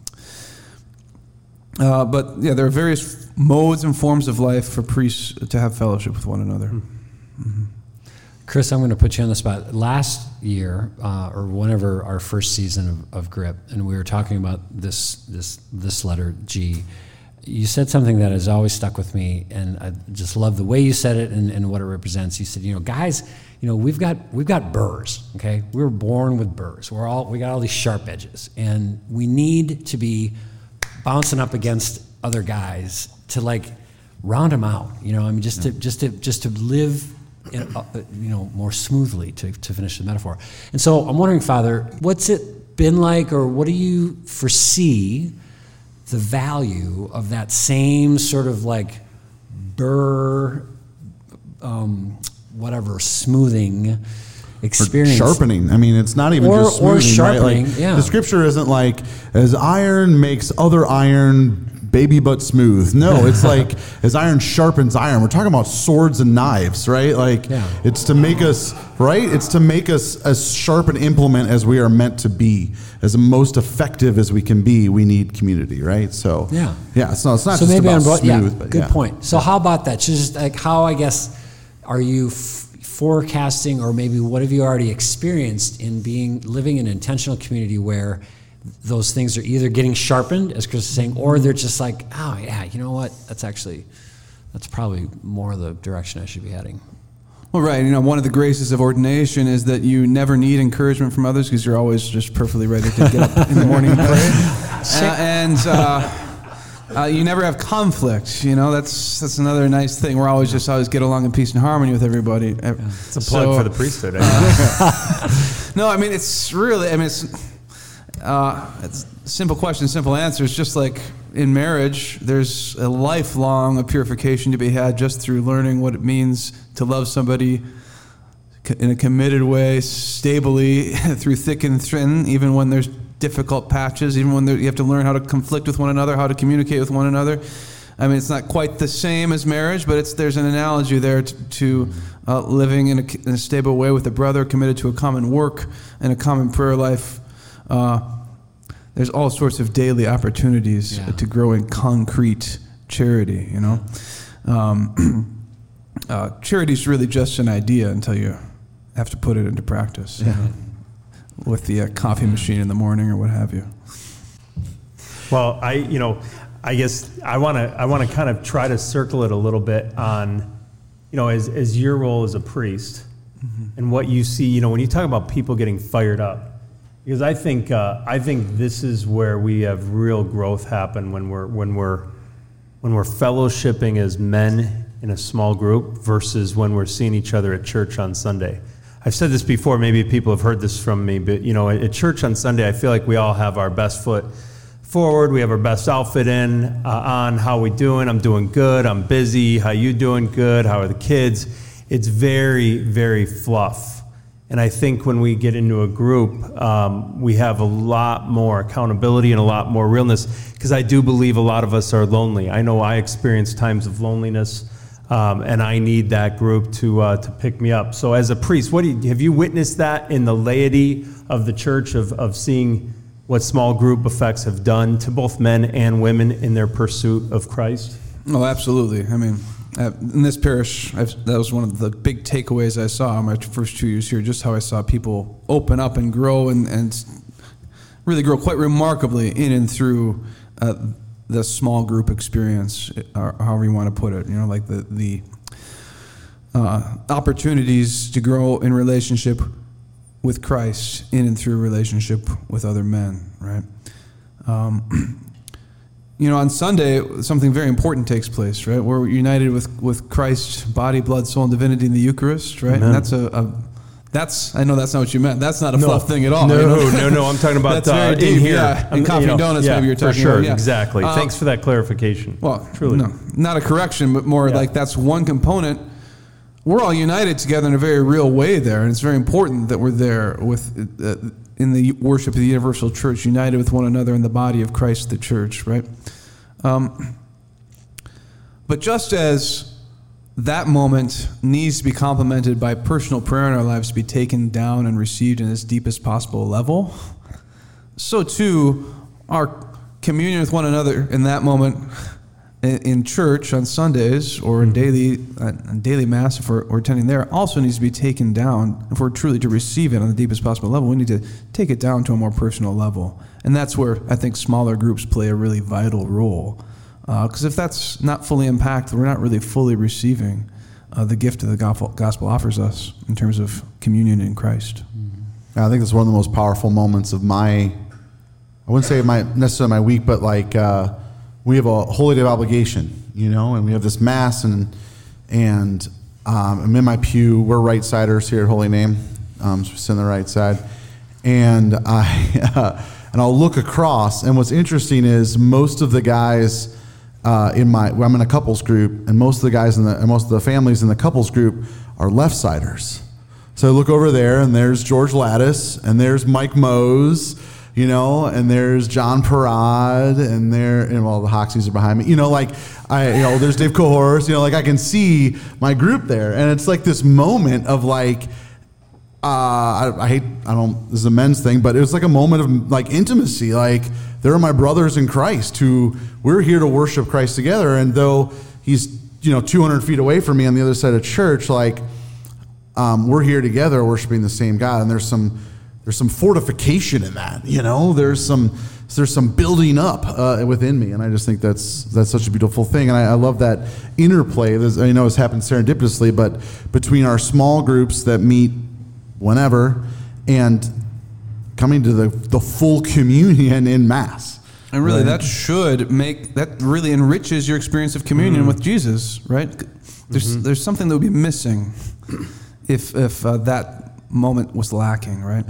uh, but yeah, there are various modes and forms of life for priests to have fellowship with one another. Chris, I'm going to put you on the spot. Last year, uh, or whenever our first season of, of Grip, and we were talking about this this this letter G. You said something that has always stuck with me, and I just love the way you said it and, and what it represents. You said, you know, guys, you know, we've got we've got burrs. Okay, we were born with burrs. We're all we got all these sharp edges, and we need to be bouncing up against other guys to like round them out. You know, I mean, just to just to just to live, in, uh, you know, more smoothly. To to finish the metaphor. And so I'm wondering, Father, what's it been like, or what do you foresee the value of that same sort of like burr, um, whatever smoothing experience? Sharpening. I mean, it's not even Or- just or smoothing, right? sharpening, Like, yeah. The scripture isn't like as iron makes other iron baby but smooth. No, it's like as iron sharpens iron. We're talking about swords and knives, right? Like Yeah. it's to make us right. It's to make us as sharp an implement as we are meant to be, as most effective as we can be. We need community, right? So Yeah. yeah. It's not. It's not so just maybe about I'm smooth. yeah, but good yeah. point. So how about that? Just like how I guess are you f- forecasting, or maybe what have you already experienced in being living in an intentional community where those things are either getting sharpened, as Chris is saying, or they're just like, oh yeah, you know what? That's actually that's probably more the direction I should be heading. Well, right. You know, one of the graces of ordination is that you never need encouragement from others because you're always just perfectly ready to get up in the morning and pray. Uh, and uh, uh, you never have conflict. You know, that's that's another nice thing. We're always just always get along in peace and harmony with everybody. It's a plug for the priesthood. I. No, I mean it's really. I mean it's. Uh, it's simple question, simple answers. Just like in marriage, there's a lifelong of purification to be had just through learning what it means to love somebody in a committed way, stably, through thick and thin, even when there's difficult patches, even when you have to learn how to conflict with one another, how to communicate with one another. I mean, it's not quite the same as marriage, but it's, there's an analogy there to, to uh, living in a, in a stable way with a brother, committed to a common work and a common prayer life. Uh, there's all sorts of daily opportunities Yeah. to grow in concrete charity, you know. Um, uh, charity is really just an idea until you have to put it into practice. you know, with the uh, coffee machine in the morning or what have you. Well, I, you know, I guess I want to, I want to kind of try to circle it a little bit on, you know, as, as your role as a priest and what you see, you know, when you talk about people getting fired up, because I think, uh, I think this is where we have real growth happen when we're, when we're, when we're fellowshipping as men in a small group versus when we're seeing each other at church on Sunday. I've said this before, maybe people have heard this from me, but you know, at church on Sunday, I feel like we all have our best foot forward. We have our best outfit in uh, on. How we doing? I'm doing good. I'm busy. How you doing? Good. How are the kids? It's very, very fluff. And I think when we get into a group, um, we have a lot more accountability and a lot more realness because I do believe a lot of us are lonely. I know I experience times of loneliness. Um, and I need that group to uh, to pick me up. So, as a priest, what you, have you witnessed that in the laity of the church of, of seeing what small group effects have done to both men and women in their pursuit of Christ? Oh, absolutely. I mean, uh, in this parish, I've, that was one of the big takeaways I saw in my first two years here. Just how I saw people open up and grow and, and really grow quite remarkably in and through uh, the small group experience, or however you want to put it. You know, like the the uh, opportunities to grow in relationship with Christ in and through relationship with other men, right? Um, you know, on Sunday, something very important takes place, right? We're united with, with Christ, body, blood, soul, and divinity in the Eucharist, right? Amen. And that's a, a, that's, I know that's not what you meant. That's not a No. fluff thing at all. No, you know? no, no. I'm talking about That's uh, in deep, here. yeah. I'm- And coffee you know, donuts, yeah, maybe you're talking for sure. about, yeah. Exactly. Uh, Thanks for that clarification. Well, truly. no, not a correction, but more Yeah. like that's one component. We're all united together in a very real way there, and it's very important that we're there with uh, in the worship of the universal church, united with one another in the body of Christ, the church, right? Um, but just as that moment needs to be complemented by personal prayer in our lives to be taken down and received in its deepest possible level, so too our communion with one another in that moment in, in church on Sundays or in daily uh, daily mass if we're, we're attending there also needs to be taken down. If we're truly to receive it on the deepest possible level we need to take it down to a more personal level. And that's where I think smaller groups play a really vital role because if that's not fully impacted we're not really fully receiving uh, the gift that the gospel, offers us in terms of communion in Christ. I think it's one of the most powerful moments of my, I wouldn't say my necessarily my week, but like uh, we have a holy day of obligation, you know, and we have this mass and and um, I'm in my pew. We're right siders here at Holy Name, um, so we sit on the right side, and I uh, and I'll look across, and what's interesting is most of the guys uh, in my well, I'm in a couples group, and most of the guys in the and most of the families in the couples group are left siders. So I look over there, and there's George Lattis, and there's Mike Mose, you know, and there's John Parad, and there, and well, the Hoxies are behind me, you know, like I, you know, there's Dave Cohorse, you know, like I can see my group there, and it's like this moment of like, uh, I, I hate, I don't, this is a men's thing, but it was like a moment of like intimacy. Like, they're my brothers in Christ who we're here to worship Christ together. And though he's, you know, 200 feet away from me on the other side of church, like, um, we're here together worshiping the same God. And there's some, there's some fortification in that, you know, there's some, there's some building up uh, within me. And I just think that's, that's such a beautiful thing. And I, I love that interplay. There's, I know it's happened serendipitously, but between our small groups that meet whenever and coming to the, the full communion in mass. And really, Right. that should make that really enriches your experience of communion mm-hmm. with Jesus, right? There's mm-hmm. there's something that would be missing if if uh, that moment was lacking, right?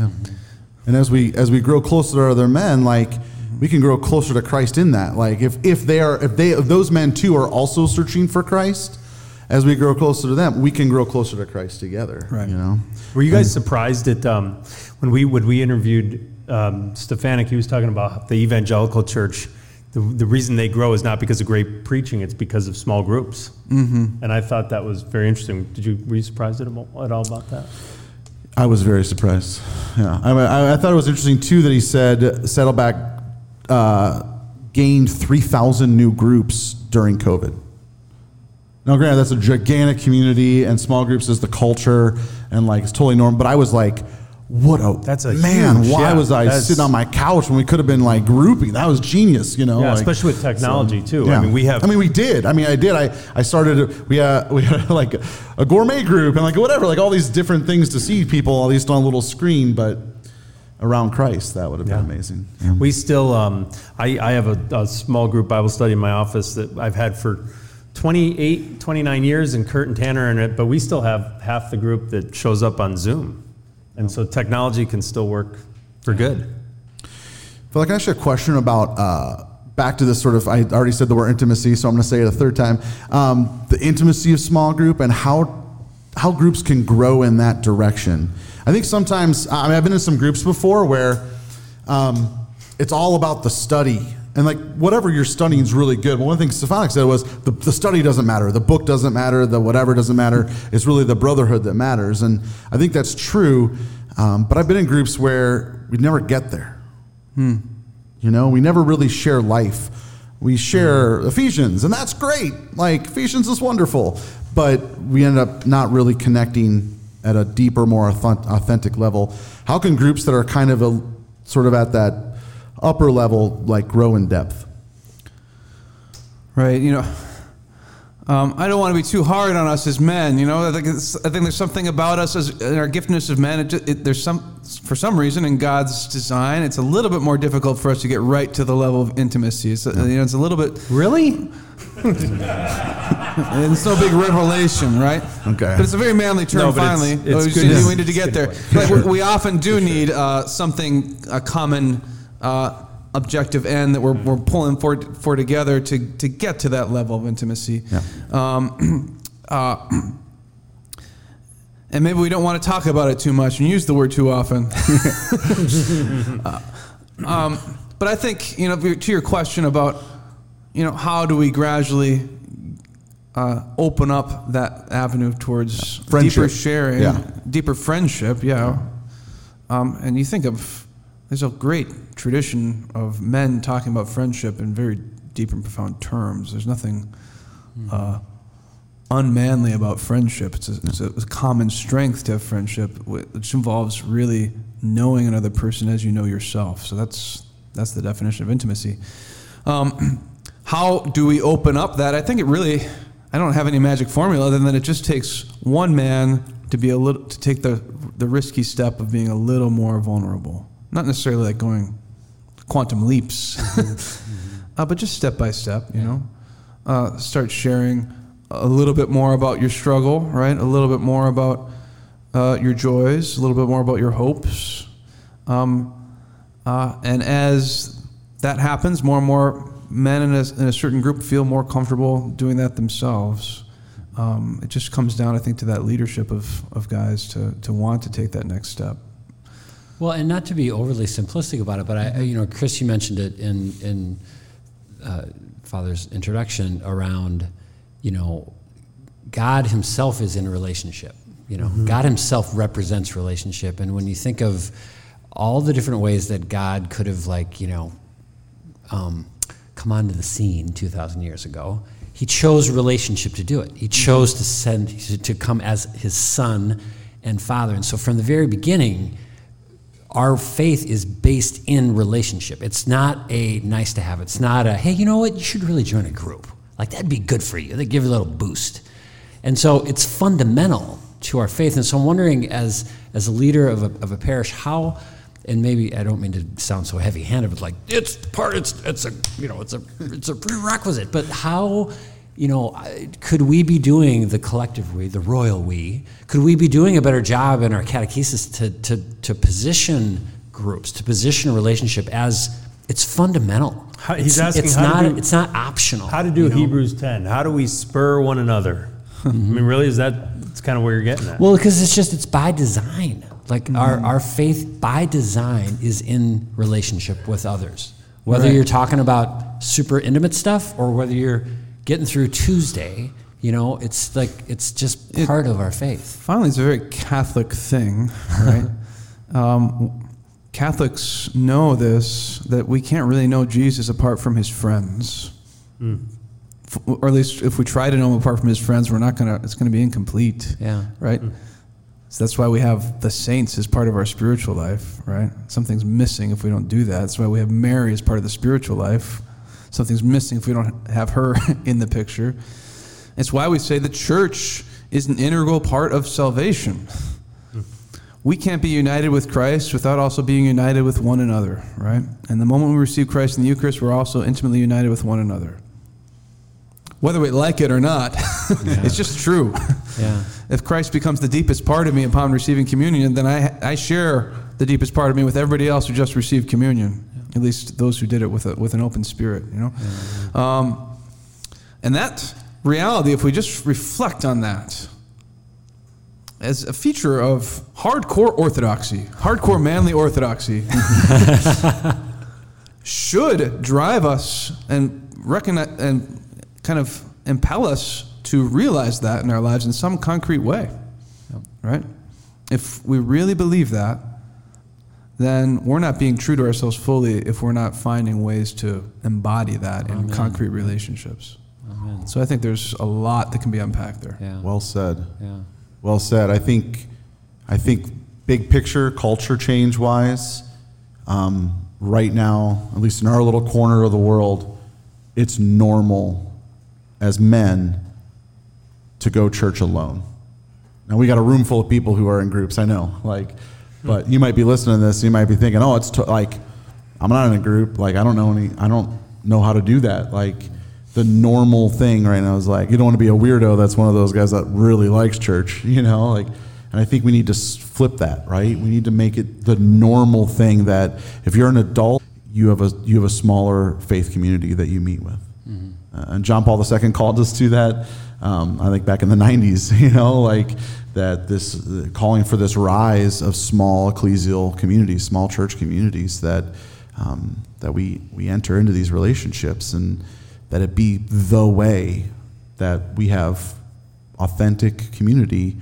And as we as we grow closer to other men, like mm-hmm. we can grow closer to Christ in that. Like if if they are if they if those men too are also searching for Christ, as we grow closer to them, we can grow closer to Christ together. Right. You know. Were you guys surprised at um, when we when we interviewed um, Stefanik? He was talking about the evangelical church. The, the reason they grow is not because of great preaching; it's because of small groups. Mm-hmm. And I thought that was very interesting. Did you were you surprised at, all- at all about that? I was very surprised. Yeah, I, I, I thought it was interesting too that he said Saddleback uh, gained three thousand new groups during COVID. Now, granted, that's a gigantic community, and small groups is the culture, and like it's totally normal. But I was like, "What a That's a man! huge- why yeah, was I sitting on my couch when we could have been like grouping? That was genius, you know. Yeah, like- especially with technology too. yeah. I mean, we have. I mean, we did. I mean, I did. I, I started. We uh, we had like a gourmet group and like whatever, like all these different things to see people at least on a little screen, but around Christ, that would have Yeah. been amazing. We still, um, I, I have a, a small group Bible study in my office that I've had for 28, 29 years, and Kurt and Tanner in it, but we still have half the group that shows up on Zoom. And so technology can still work for good. feel like I ask you a question about uh, back to this sort of. I already said the word intimacy, so I'm going to say it a third time. Um, the intimacy of small group and how how groups can grow in that direction. I think sometimes I mean I've been in some groups before where um, it's all about the study. And like whatever you're studying is really good. But one thing Stefanik said was the, the study doesn't matter, the book doesn't matter, the whatever doesn't matter. It's really the brotherhood that matters. And I think that's true. Um, but I've been in groups where we never get there. You know, we never really share life. We share Ephesians, and that's great. Like Ephesians is wonderful, but we end up not really connecting at a deeper, more authentic level. How can groups that are kind of a sort of at that upper level like grow in depth? Right. You know, um, I don't want to be too hard on us as men. You know, I think, it's, I think there's something about us as in our giftedness of men. It, it, there's some, for some reason, in God's design, it's a little bit more difficult for us to get right to the level of intimacy. It's, you know, it's a little bit. Really? It's no big revelation, right? Okay. But it's a very manly term. No, but it's- finally, it's Oh, we good just- to- we need to get there. good to Like, we, we often do need uh, something a common uh, objective end that we're, we're pulling for for together to to get to that level of intimacy. Yeah. Um, uh, and maybe we don't want to talk about it too much and use the word too often. Uh, um, but I think you know to your question about you know how do we gradually uh, open up that avenue towards Friendship. deeper sharing, Yeah. deeper friendship. Yeah. Um, and you think of there's a great tradition of men talking about friendship in very deep and profound terms. There's nothing uh, unmanly about friendship. It's a, it's a common strength to have friendship, wh- which involves really knowing another person as you know yourself. So that's that's the definition of intimacy. Um, how do we open up that? I think it really. I don't have any magic formula other than it just takes one man to be a little to take the the risky step of being a little more vulnerable. Not necessarily like going quantum leaps, uh, but just step by step. You know, uh, start sharing a little bit more about your struggle, right? A little bit more about uh, your joys, a little bit more about your hopes. Um, uh, and as that happens, more and more men in a, in a certain group feel more comfortable doing that themselves. Um, it just comes down, I think, to that leadership of, of guys to, to want to take that next step. Well, and not to be overly simplistic about it, but I, I- you know, Chris, you mentioned it in in uh, Father's introduction around, you know, God Himself is in a relationship. You know, God Himself represents relationship, and when you think of all the different ways that God could have, like, you know, um, come onto the scene 2,000 years ago. He chose relationship to do it. He chose to send to, to come as his son and father. And so from the very beginning, our faith is based in relationship. It's not a nice to have. It's not a hey, you know what? You should really join a group. Like that'd be good for you. They give you a little boost. And so it's fundamental to our faith. And so I'm wondering, as as a leader of a, of a parish, how and maybe I don't mean to sound so heavy-handed, but like it's part, it's it's a you know it's a it's a prerequisite. But how you know could we be doing the collective we, the royal we? Could we be doing a better job in our catechesis to to to position groups, to position a relationship as it's fundamental. How- he's It's- asking it's not do- it's not optional. How to do you know? Hebrews 10? How do we spur one another? I mean, really, is that it's kind of where you're getting at? Well, because it's just it's by design. Like our, Mm-hmm. our faith by design is in relationship with others. Whether Right. you're talking about super intimate stuff or whether you're getting through Tuesday, you know, it's like it's just It- part of our faith. Finally, it's a very Catholic thing, right? um, Catholics know this that we can't really know Jesus apart from his friends. F- Or at least if we try to know him apart from his friends, we're not gonna. It's gonna be incomplete. Yeah. Right. So that's why we have the saints as part of our spiritual life, right? Something's missing if we don't do that. That's why we have Mary as part of the spiritual life. Something's missing if we don't have her in the picture. It's why we say the church is an integral part of salvation. We can't be united with Christ without also being united with one another, right? And the moment we receive Christ in the Eucharist, we're also intimately united with one another. Whether we like it or not, it's just true. Yeah. If Christ becomes the deepest part of me upon receiving communion, then I, I share the deepest part of me with everybody else who just received communion. At least those who did it with a, with an open spirit, you know. Um, and that reality, if we just reflect on that, as a feature of hardcore orthodoxy, hardcore manly orthodoxy, should drive us and recognize and kind of impel us to realize that in our lives in some concrete way. Right? If we really believe that, then we're not being true to ourselves fully if we're not finding ways to embody that in concrete relationships. Amen. So I think there's a lot that can be unpacked there. Yeah. Well said. yeah. Well said. I think, I think big picture, culture change wise, um, right now, at least in our little corner of the world, it's normal as men to go church alone. Now we got a room full of people who are in groups. I know, like, but you might be listening to this. You might be thinking, "Oh, it's to, like, I'm not in a group. Like, I don't know any. I don't know how to do that. Like, the normal thing right now is like, you don't want to be a weirdo. That's one of those guys that really likes church. You know, like, and I think we need to flip that. Right? We need to make it the normal thing that if you're an adult, you have a you have a smaller faith community that you meet with. Uh, and John Paul II called us to that. Um, I think back in the '90s, you know, like that this uh, calling for this rise of small ecclesial communities, small church communities that um, that we we enter into these relationships and that it be the way that we have authentic community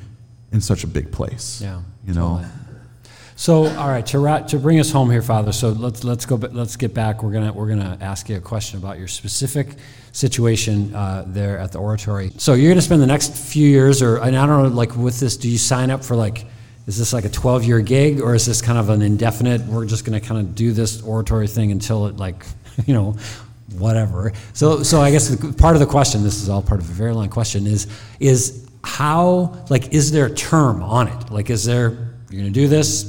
in such a big place. Yeah, you know. totally. So, all right, to, ra- to bring us home here, Father. So let's let's go. Let's get back. We're gonna we're gonna ask you a question about your specific situation uh, there at the oratory. So you're gonna spend the next few years, or and I don't know, like with this, do you sign up for like? Is this like a 12 year gig, or is this kind of an indefinite? We're just gonna kind of do this oratory thing until it like, you know, whatever. So, so I guess the, part of the question, this is all part of a very long question, is is how like is there a term on it? Like, is there you're going to do this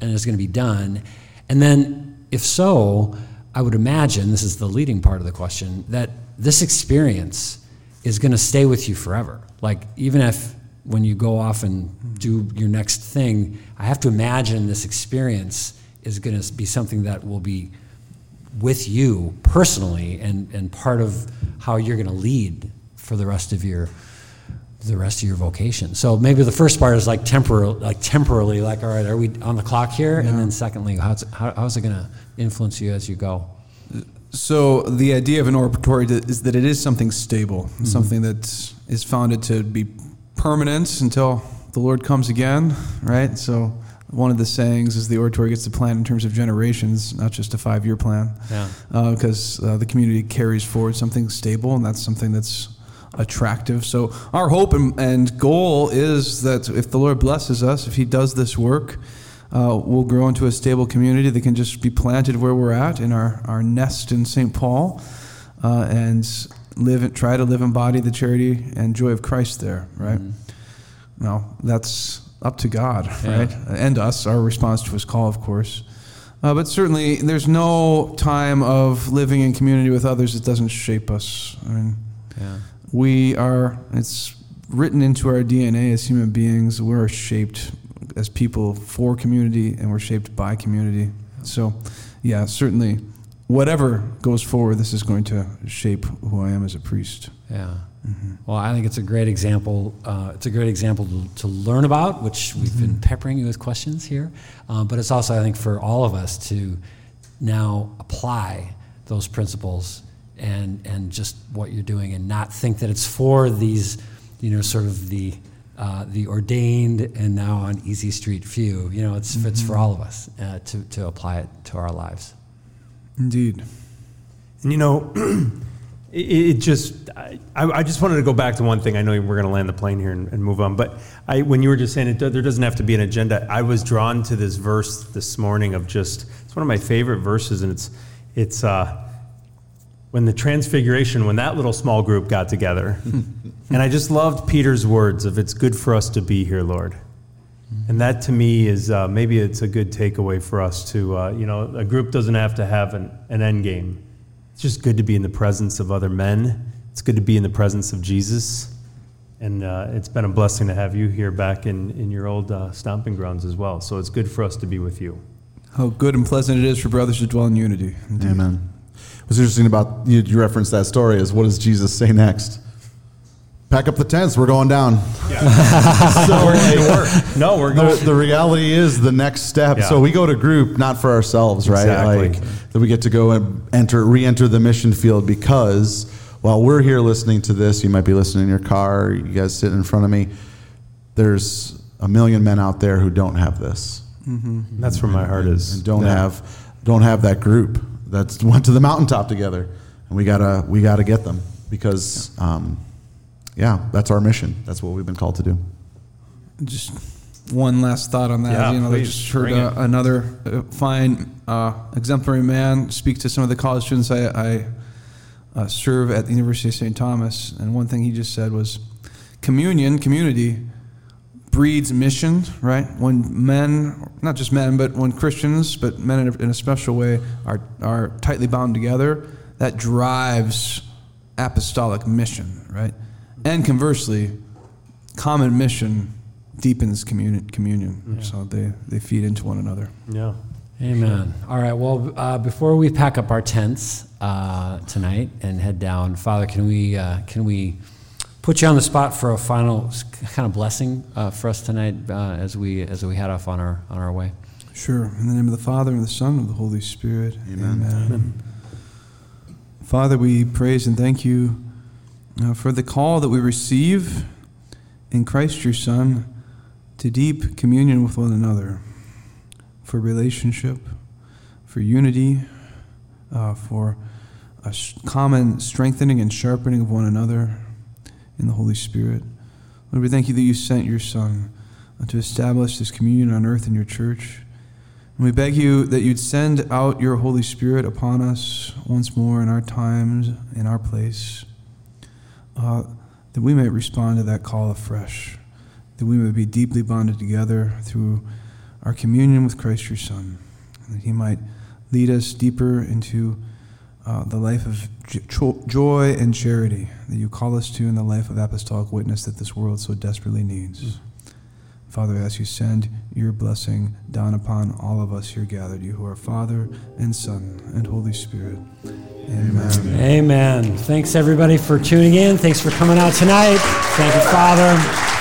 and it's going to be done, and then if so, I would imagine this is the leading part of the question that this experience is going to stay with you forever. Like, even if when you go off and do your next thing, I have to imagine this experience is going to be something that will be with you personally and, and part of how you're going to lead for the rest of your the rest of your vocation. So maybe the first part is like temporal, like temporally, like all right, are we on the clock here? And then secondly, how's how, how's it going to influence you as you go? So the idea of an oratory is that it is something stable, something that is founded to be permanent until the Lord comes again, right? So one of the sayings is the oratory gets to plan in terms of generations, not just a five-year plan, Yeah. because uh, the community carries forward something stable, and that's something that's attractive. So our hope and, and goal is that if the Lord blesses us, if He does this work, uh, we'll grow into a stable community that can just be planted where we're at in our, our nest in St. Paul uh, and live try to live embody the charity and joy of Christ there, right? Now, that's up to God, Yeah. right? And us, our response to his call, of course. Uh, but certainly, there's no time of living in community with others that doesn't shape us. I mean, Yeah. we are, it's written into our DNA as human beings. We're shaped as people for community and we're shaped by community. So, yeah, certainly, whatever goes forward, this is going to shape who I am as a priest. Yeah. Well, I think it's a great example. Uh, it's a great example to, to learn about, which we've been peppering you with questions here. Um, but it's also, I think, for all of us to now apply those principles and and just what you're doing, and not think that it's for these, you know, sort of the uh, the ordained and now on easy street few. You know, it's it's for all of us uh, to to apply it to our lives. Indeed. And you know, it, it just, I, I just wanted to go back to one thing. I know we're going to land the plane here and, and move on, but I, when you were just saying it, there doesn't have to be an agenda. I was drawn to this verse this morning of just, it's one of my favorite verses, and it's, it's, uh, when the transfiguration, when that little small group got together, and I just loved Peter's words of, it's good for us to be here, Lord. And that to me is uh, maybe it's a good takeaway for us to, uh, you know, a group doesn't have to have an, an end game. It's just good to be in the presence of other men. It's good to be in the presence of Jesus. And uh, it's been a blessing to have you here back in, in your old uh, stomping grounds as well. So it's good for us to be with you. How good and pleasant it is for brothers to dwell in unity. Amen. What's interesting about you, you referenced that story is what does Jesus say next? Pack up the tents. We're going down. so we're going to work. No, we're the, going. the reality is the next step. Yeah. So we go to group not for ourselves, right? Exactly. Like that we get to go and enter, re-enter the mission field because while we're here listening to this, you might be listening in your car. You guys sitting in front of me. There's a million men out there who don't have this That's where my heart is. and don't Yeah. have don't have that group that's went to the mountaintop together, and we gotta we gotta get them because um, yeah, that's our mission. That's what we've been called to do. Just one last thought on that. Yeah, you know, I please, just heard uh, another uh, fine, uh, exemplary man speak to some of the college students I, I uh, serve at the University of St. Thomas, and one thing he just said was, communion, community, breeds mission. Right? When men, not just men, but when Christians, but men in a, in a special way, are are tightly bound together, that drives apostolic mission. Right? And conversely, common mission deepens communion. communion. So they, they feed into one another. Yeah. Amen. All right. Well, uh, before we pack up our tents uh, tonight and head down, Father, can we uh, can we put you on the spot for a final kind of blessing uh, for us tonight uh, as we as we head off on our on our way? Sure. In the name of the Father, and the Son, and of the Holy Spirit. Amen. Father, we praise and thank you for the call that we receive in Christ your Son to deep communion with one another, for relationship, for unity, uh, for a common strengthening and sharpening of one another in the Holy Spirit. Lord, we thank you that you sent your Son uh, to establish this communion on earth in your church. And we beg you that you'd send out your Holy Spirit upon us once more in our times, in our place, uh, that we may respond to that call afresh, that we may be deeply bonded together through our communion with Christ your Son, that he might lead us deeper into uh, the life of joy and charity that you call us to in the life of apostolic witness that this world so desperately needs. Father, I ask you send your blessing down upon all of us here gathered, you who are Father and Son and Holy Spirit. Amen. Amen. Thanks everybody for tuning in. Thanks for coming out tonight. Thank you, Father.